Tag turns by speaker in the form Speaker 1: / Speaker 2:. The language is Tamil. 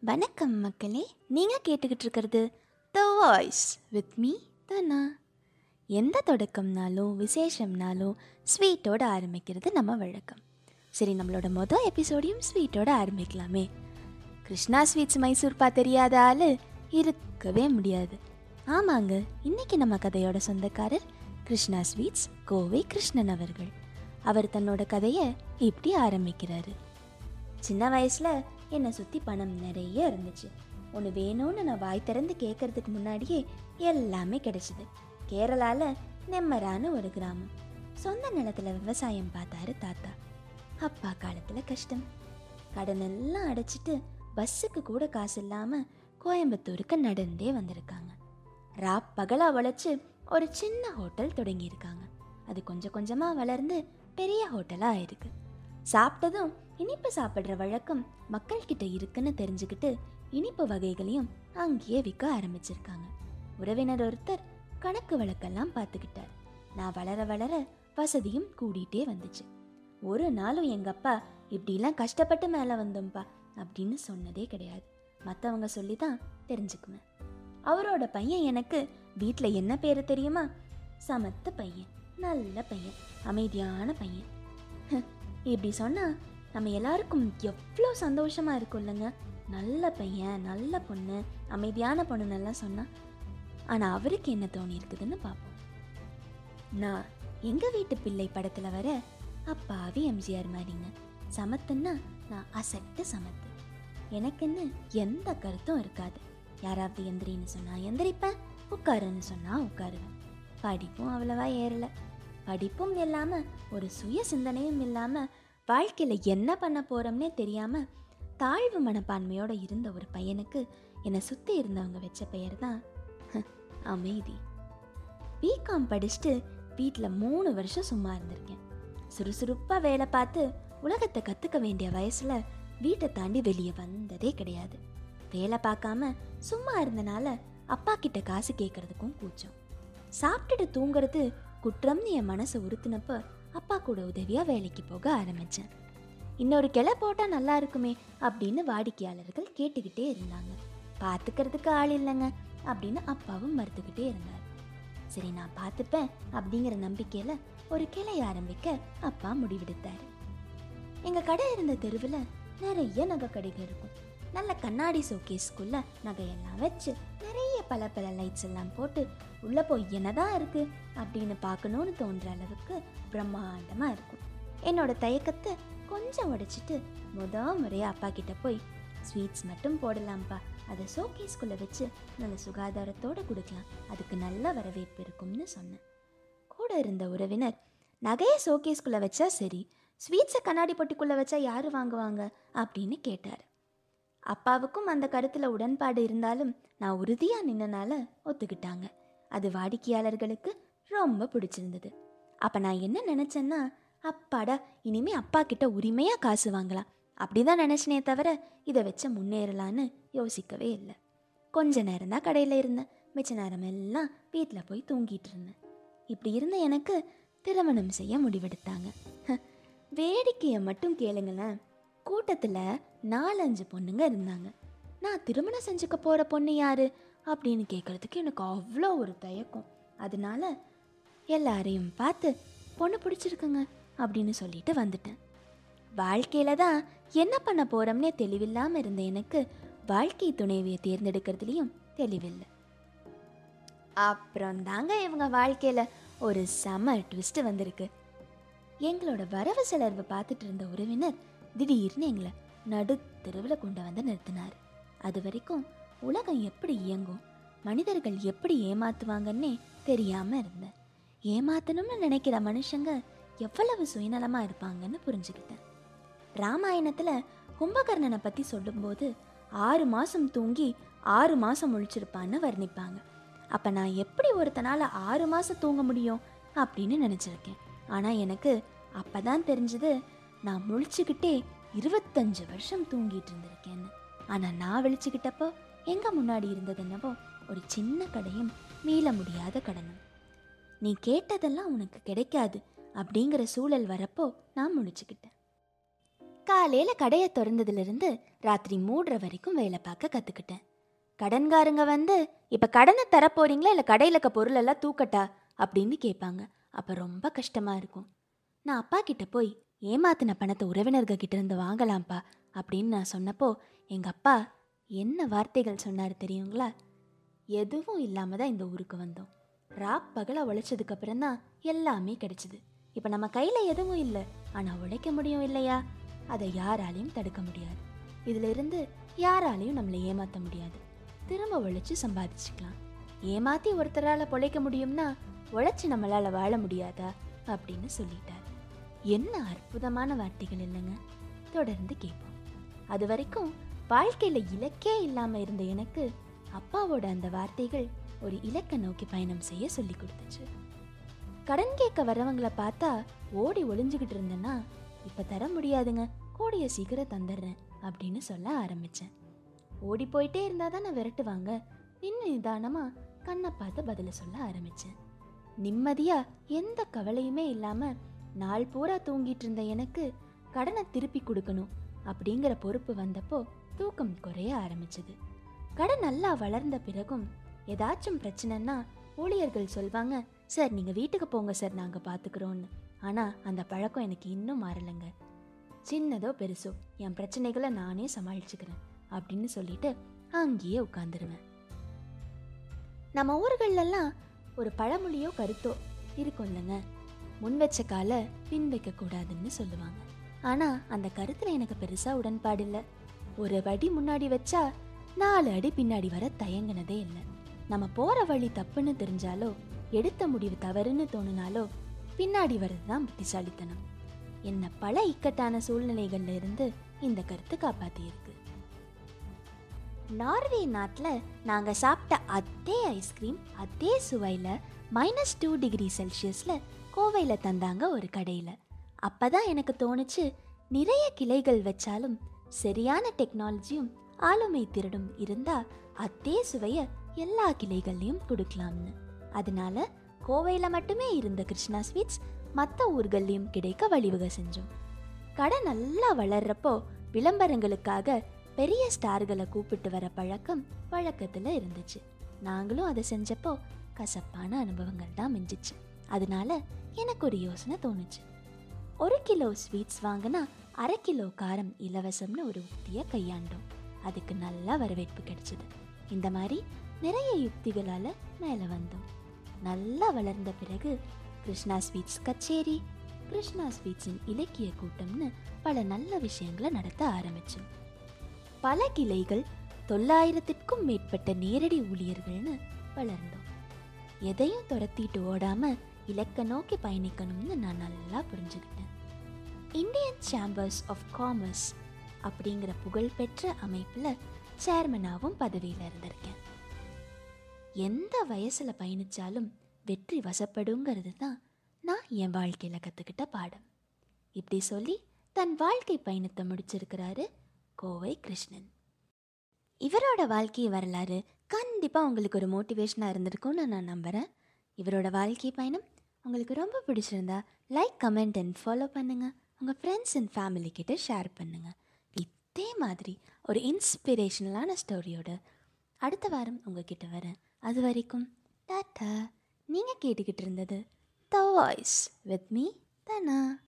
Speaker 1: வணக்கம் மக்களே நீங்கள் கேட்டுக்கிட்டு இருக்கிறது the voice with me Dhana. எந்த தொடக்கம்னாலும் விசேஷம்னாலும் ஸ்வீட்டோட ஆரம்பிக்கிறது நம்ம வழக்கம். சரி நம்மளோட மொதல் எபிசோடையும் ஸ்வீட்டோட ஆரம்பிக்கலாமே. கிருஷ்ணா ஸ்வீட்ஸ் மைசூர் பா தெரியாத ஆள் இருக்கவே முடியாது. ஆமாங்க இன்னைக்கு நம்ம கதையோட சொந்தக்காரர் கிருஷ்ணா ஸ்வீட்ஸ் கோவை கிருஷ்ணன் அவர்கள். அவர் தன்னோட கதையை இப்படி ஆரம்பிக்கிறாரு. சின்ன வயசில் என்னை சுற்றி பணம் நிறைய இருந்துச்சு. ஒன்று வேணும்னு நான் வாய் திறந்து கேட்கறதுக்கு முன்னாடியே எல்லாமே கிடைச்சிது. கேரளாவில் நெம்மரான ஒரு கிராமம். சொந்த நிலத்தில் விவசாயம் பார்த்தாரு தாத்தா. அப்பா காலத்தில் கஷ்டம். கடன் எல்லாம் அடைச்சிட்டு பஸ்ஸுக்கு கூட காசு இல்லாமல் கோயம்புத்தூருக்கு நடந்தே வந்திருக்காங்க. ரா பகலாக உழைச்சி ஒரு சின்ன ஹோட்டல் தொடங்கியிருக்காங்க. அது கொஞ்சம் கொஞ்சமாக வளர்ந்து பெரிய ஹோட்டலாக ஆயிருக்கு சாப்பிட்டதும் இனிப்பு சாப்பிட்ற வழக்கம் மக்கள்கிட்ட இருக்குன்னு தெரிஞ்சுக்கிட்டு இனிப்பு வகைகளையும் அங்கேயே விற்க ஆரம்பிச்சிருக்காங்க. உறவினர் ஒருத்தர் கணக்கு வழக்கெல்லாம் பார்த்துக்கிட்டார். நான் வளர வளர வசதியும் கூடிட்டே வந்துச்சு. ஒரு நாளும் எங்கள் அப்பா இப்படிலாம் கஷ்டப்பட்டு மேலே வந்தோம்ப்பா அப்படின்னு சொன்னதே கிடையாது. மற்றவங்க சொல்லி தான் தெரிஞ்சுக்குவேன். அவரோட பையன் எனக்கு வீட்டில் என்ன பேர் தெரியுமா? சமத்த பையன் நல்ல பையன் அமைதியான பையன். இப்படி சொன்னால் நம்ம எல்லாருக்கும் எவ்வளோ சந்தோஷமா இருக்கும் இல்லைங்க நல்ல பையன் நல்ல பொண்ணு அமைதியான பொண்ணுன்னெல்லாம் சொன்னால் ஆனால் அவருக்கு என்ன தோணி இருக்குதுன்னு பார்ப்போம் நான் எங்கள் வீட்டு பிள்ளை படத்தில் வர அப்பாவி எம்ஜிஆர் மாதிரிங்க. சமத்துன்னா நான் அசட்டு சமத்து. எனக்குன்னு எந்த கருத்தும் இருக்காது. யாராவது எந்திரின்னு சொன்னால் எந்திரிப்பேன் உட்காருன்னு சொன்னால் உட்காருவேன். படிப்பும் அவ்வளவா ஏறலை. படிப்பும் இல்லாமல் ஒரு சுய சிந்தனையும் இல்லாமல் வாழ்க்கையில் என்ன பண்ண போகிறோம்னே தெரியாமல் தாழ்வு மனப்பான்மையோடு இருந்த ஒரு பையனுக்கு என்னை சுற்றி இருந்தவங்க வச்ச பெயர் தான் அமைதி. பிகாம் படிச்சுட்டு வீட்டில் மூணு வருஷம் சும்மா இருந்திருக்கேன். சுறுசுறுப்பாக வேலை பார்த்து உலகத்தை கற்றுக்க வேண்டிய வயசில் வீட்டை தாண்டி வெளியே வந்ததே கிடையாது. வேலை பார்க்காம சும்மா இருந்தனால அப்பா கிட்ட காசு கேட்கறதுக்கும் கூச்சம். சாப்பிட்டுட்டு தூங்குறது குற்றம்னு என் மனசை உறுத்தினப்போ அப்பா கூட உதவியா வேலைக்கு போக ஆரம்பிச்சேன். இன்னொரு கிளை போட்டா நல்லா இருக்குமே அப்படின்னு வாடிக்கையாளர்கள் கேட்டுக்கிட்டே இருந்தாங்க. பார்த்துக்கிறதுக்கு ஆள் இல்லைங்க அப்படின்னு அப்பாவும் மறுத்துக்கிட்டே இருந்தார். சரி நான் பார்த்துப்பேன் அப்படிங்கிற நம்பிக்கையில ஒரு கிளை ஆரம்பிக்க அப்பா முடிவெடுத்தாரு. எங்க கடை இருந்த தெருவில் நிறைய நகை கடைகள் இருக்கும். நல்ல கண்ணாடி ஷோகேஸ்க்குள்ள நகையெல்லாம் வச்சு நிறைய பல பல லைட்ஸ் எல்லாம் போட்டு உள்ளே போய் என்னதான் இருக்குது அப்படின்னு பார்க்கணுன்னு தோன்ற அளவுக்கு பிரம்மாண்டமாக இருக்கும். என்னோட தயக்கத்தை கொஞ்சம் உடைச்சிட்டு முத முறையாக அப்பா கிட்டே போய் ஸ்வீட்ஸ் மட்டும் போடலாம்ப்பா. அதை ஷோகேஸ்குள்ள வச்சு நல்ல சுகாதாரத்தோடு கொடுக்கலாம். அதுக்கு நல்ல வரவேற்பு இருக்கும்னு சொன்னேன். கூட இருந்த உறவினர் நகையை ஷோகேஸ்குள்ள வச்சா சரி ஸ்வீட்ஸை கண்ணாடி பொட்டிக்குள்ளே வச்சா யார் வாங்குவாங்க? அப்படின்னு கேட்டார். அப்பாவுக்கும் அந்த கருத்தில் உடன்பாடு இருந்தாலும் நான் உறுதியாக நின்னனால ஒத்துக்கிட்டாங்க. அது வாடிக்கையாளர்களுக்கு ரொம்ப பிடிச்சிருந்தது. அப்போ நான் என்ன நினச்சேன்னா அப்பாடா இனிமே அப்பா கிட்ட உரிமையாக காசு வாங்கலாம். அப்படி தான் நினச்சினே தவிர இதை வச்சு முன்னேறலான்னு யோசிக்கவே இல்லை. கொஞ்ச நேரம் தான் கடையில் இருந்தேன். மிச்ச நேரம் எல்லாம் வீட்டில் போய் தூங்கிட்டு இருந்தேன். இப்படி இருந்த எனக்கு திருமணம் செய்ய முடிவெடுத்தாங்க. வேடிக்கையை மட்டும் கேளுங்களேன். கூட்டத்தில் நாலஞ்சு பொண்ணுங்க இருந்தாங்க. நான் திருமணம் செஞ்சுக்க போகிற பொண்ணு யாரு? அப்படின்னு கேட்குறதுக்கு எனக்கு அவ்வளோ ஒரு தயக்கம். அதனால எல்லாரையும் பார்த்து பொண்ணு பிடிச்சிருக்குங்க அப்படின்னு சொல்லிட்டு வந்துட்டேன். வாழ்க்கையில தான் என்ன பண்ண போகிறோம்னே தெளிவில்லாமல் இருந்த எனக்கு வாழ்க்கை துணைவியை தேர்ந்தெடுக்கிறதுலையும் தெளிவில்லை. அப்புறம் தாங்க இவங்க வாழ்க்கையில் ஒரு செம ட்விஸ்ட் வந்திருக்கு. எங்களோட வரவு செலவு பார்த்துட்டு இருந்த உறவினர் திடீர்னு எங்களை நடு தெருவில் கொண்டு வந்து நிறுத்தினார். அது வரைக்கும் உலகம் எப்படி இயங்கும் மனிதர்கள் எப்படி ஏமாத்துவாங்கன்னே தெரியாமல் இருந்தேன். ஏமாத்தணும்னு நினைக்கிற மனுஷங்க எவ்வளவு சுயநலமாக இருப்பாங்கன்னு புரிஞ்சுக்கிட்டேன். ராமாயணத்தில் கும்பகர்ணனை பற்றி சொல்லும்போது ஆறு மாதம் தூங்கி ஆறு மாதம் முழிச்சிருப்பான்னு வர்ணிப்பாங்க. அப்போ நான் எப்படி ஒருத்தனால் ஆறு மாதம் தூங்க முடியும் அப்படின்னு நினச்சிருக்கேன். ஆனால் எனக்கு அப்போ தான் தெரிஞ்சது நான் முழிச்சுக்கிட்டே இருபத்தஞ்சு வருஷம் தூங்கிட்டு இருந்திருக்கேன்னு. ஆனால் நான் விழிச்சுக்கிட்டப்போ எங்கே முன்னாடி இருந்தது என்னவோ ஒரு சின்ன கடையும் மீள முடியாத கடனும். நீ கேட்டதெல்லாம் உனக்கு கிடைக்காது அப்படிங்கிற சூழல் வரப்போ நான் முடிச்சுக்கிட்டேன் காலையில் கடையை திறந்ததுலேருந்து ராத்திரி மூடுற வரைக்கும் வேலை பார்க்க கற்றுக்கிட்டேன் கடன்காரங்க வந்து இப்போ கடனை தரப்போறீங்களா? இல்லை கடையில் இருக்க பொருளெல்லாம் தூக்கட்டா? அப்படின்னு கேட்பாங்க. அப்போ ரொம்ப கஷ்டமாக இருக்கும். நான் அப்பா கிட்ட போய் ஏமாத்தின பணத்தை உறவினர்கள் இருந்து வாங்கலாம்ப்பா அப்படின்னு நான் சொன்னப்போ எங்கள் அப்பா என்ன வார்த்தைகள் சொன்னார் தெரியுங்களா? எதுவும் இல்லாமல் தான் இந்த ஊருக்கு வந்தோம். ராப் பகல உழைச்சதுக்கப்புறம் தான் எல்லாமே கிடைச்சிது. இப்போ நம்ம கையில் எதுவும் இல்லை. ஆனால் உழைக்க முடியும் இல்லையா? அதை யாராலையும் தடுக்க முடியாது. இதுல இருந்து யாராலையும் நம்மளை ஏமாற்ற முடியாது. திரும்ப உழைச்சி சம்பாதிச்சுக்கலாம். ஏமாற்றி ஒருத்தரால் பொழைக்க முடியும்னா உழைச்சி நம்மளால வாழ முடியாதா? அப்படின்னு சொல்லிட்டார். என்ன அற்புதமான வார்த்தைகள் இல்லைங்க? தொடர்ந்து கேட்போம். அது வரைக்கும் வாழ்க்கையில இலக்கே இல்லாமல் இருந்த எனக்கு அப்பாவோட அந்த வார்த்தைகள் ஒரு இலக்கை நோக்கி பயணம் செய்ய சொல்லி கொடுத்துச்சு. கடன் கேட்க வரவங்களை பார்த்தா ஓடி ஒளிஞ்சுக்கிட்டு இருந்தேன்னா இப்போ தர முடியாதுங்க. கூடிய சீக்கிரம் தந்துடுறேன் அப்படின்னு சொல்ல ஆரம்பிச்சேன். ஓடி போயிட்டே இருந்தா தானே விரட்டுவாங்க. நின்று நிதானமாக கண்ணை பார்த்து பதில சொல்ல ஆரம்பிச்சேன். நிம்மதியாக எந்த கவலையுமே இல்லாமல் நாள் பூரா தூங்கிட்டு இருந்த எனக்கு கடனை திருப்பி கொடுக்கணும் அப்படிங்கிற பொறுப்பு வந்தப்போ தூக்கம் குறைய ஆரம்பிச்சது. கடன் நல்லா வளர்ந்த பிறகும் ஏதாச்சும் பிரச்சனைன்னா ஊழியர்கள் சொல்வாங்க சார் நீங்கள் வீட்டுக்கு போங்க சார் நாங்கள் பார்த்துக்குறோன்னு ஆனால் அந்த பழக்கம் எனக்கு இன்னும் மாறலைங்க. சின்னதோ பெருசோ என் பிரச்சனைகளை நானே சமாளிச்சுக்கிறேன் அப்படின்னு சொல்லிட்டு அங்கேயே உட்காந்துருவேன் நம்ம ஊர்களெல்லாம் ஒரு பழமொழியோ கருத்தோ இருக்கும் இல்லைங்க? முன் வச்ச காலை பின் வைக்க கூடாதுன்னு சொல்லுவாங்க. ஆனா அந்த கருத்துல எனக்கு பெருசா உடன்பாடு இல்லை. ஒரு அடி முன்னாடி வச்சா நாலு அடி பின்னாடி வர தயங்கினதே இல்லை. நம்ம போற வழி தப்புன்னு தெரிஞ்சாலோ எடுத்த முடிவு தவறுன்னு தோணுனாலோ பின்னாடி வர்றதுதான் புத்திசாலித்தனம். என்ன பல இக்கட்டான சூழ்நிலைகள்ல இருந்து இந்த கருத்து காப்பாத்தியிருக்கு நார்வே நாட்டில் நாங்கள் சாப்பிட்ட அதே ஐஸ்கிரீம் அதே சுவையில் மைனஸ் டூ டிகிரி செல்சியஸில் கோவையில் தந்தாங்க ஒரு கடையில். அப்போ தான் எனக்கு தோணுச்சு நிறைய கிளைகள் வச்சாலும் சரியான டெக்னாலஜியும் ஆளுமை திருடும் இருந்தால் அதே சுவையை எல்லா கிளைகள்லையும் கொடுக்கலாம்னு. அதனால கோவையில் மட்டுமே இருந்த கிருஷ்ணா ஸ்வீட்ஸ் மற்ற ஊர்கள்லையும் கிடைக்க வழிவகை செஞ்சோம். கடை நல்லா வளர்றப்போ விளம்பரங்களுக்காக பெரிய ஸ்டார்களை கூப்பிட்டு வர பழக்கம் வழக்கத்தில் இருந்துச்சு. நாங்களும் அதை செஞ்சப்போ கசப்பான அனுபவங்கள் தான் மிஞ்சிச்சு. அதனால எனக்கு ஒரு யோசனை தோணுச்சு. ஒரு கிலோ ஸ்வீட்ஸ் வாங்கினா அரை கிலோ காரம் இலவசம்னு ஒரு உத்தியை கையாண்டோம். அதுக்கு நல்லா வரவேற்பு கிடைச்சிது. இந்த மாதிரி நிறைய யுக்திகளால் மேலே வந்தோம். நல்லா வளர்ந்த பிறகு கிருஷ்ணா ஸ்வீட்ஸ் கச்சேரி கிருஷ்ணா ஸ்வீட்ஸின் இலக்கிய கூட்டம்னு பல நல்ல விஷயங்களை நடத்த ஆரம்பிச்சோம். பல கிளைகள் தொள்ளாயிரத்திற்கும் மேற்பட்ட நேரடி ஊழியர்கள்னு வளர்ந்தோம். எதையும் துரத்திட்டு ஓடாம இலக்கை நோக்கி பயணிக்கணும்னு நான் நல்லா புரிஞ்சுக்கிட்டேன். இந்தியன் சேம்பர்ஸ் ஆஃப் காமர்ஸ் அப்படிங்கிற புகழ்பெற்ற அமைப்பில் சேர்மனாகவும் பதவியில் இருந்திருக்கேன். எந்த வயசில் பயணிச்சாலும் வெற்றி வசப்படுங்கிறது தான் நான் என் வாழ்க்கையில் கற்றுக்கிட்ட பாடம். இப்படி சொல்லி தன் வாழ்க்கை பயணத்தை முடிச்சிருக்கிறாரு கோவை கிருஷ்ணன். இவரோட வாழ்க்கை வரலாறு கண்டிப்பாக உங்களுக்கு ஒரு மோட்டிவேஷனாக இருந்திருக்கும்னு நான் நம்புகிறேன் இவரோட வாழ்க்கை பயணம் உங்களுக்கு ரொம்ப பிடிச்சிருந்தா லைக் கமெண்ட் அண்ட் ஃபாலோ பண்ணுங்கள் உங்கள் ஃப்ரெண்ட்ஸ் அண்ட் ஃபேமிலி கிட்ட ஷேர் பண்ணுங்கள் இதே மாதிரி ஒரு இன்ஸ்பிரேஷனலான ஸ்டோரியோட அடுத்த வாரம் உங்ககிட்ட வரேன். அது வரைக்கும் டாட்டா நீங்கள் கேட்டுக்கிட்டு இருந்தது the voice with me Dhana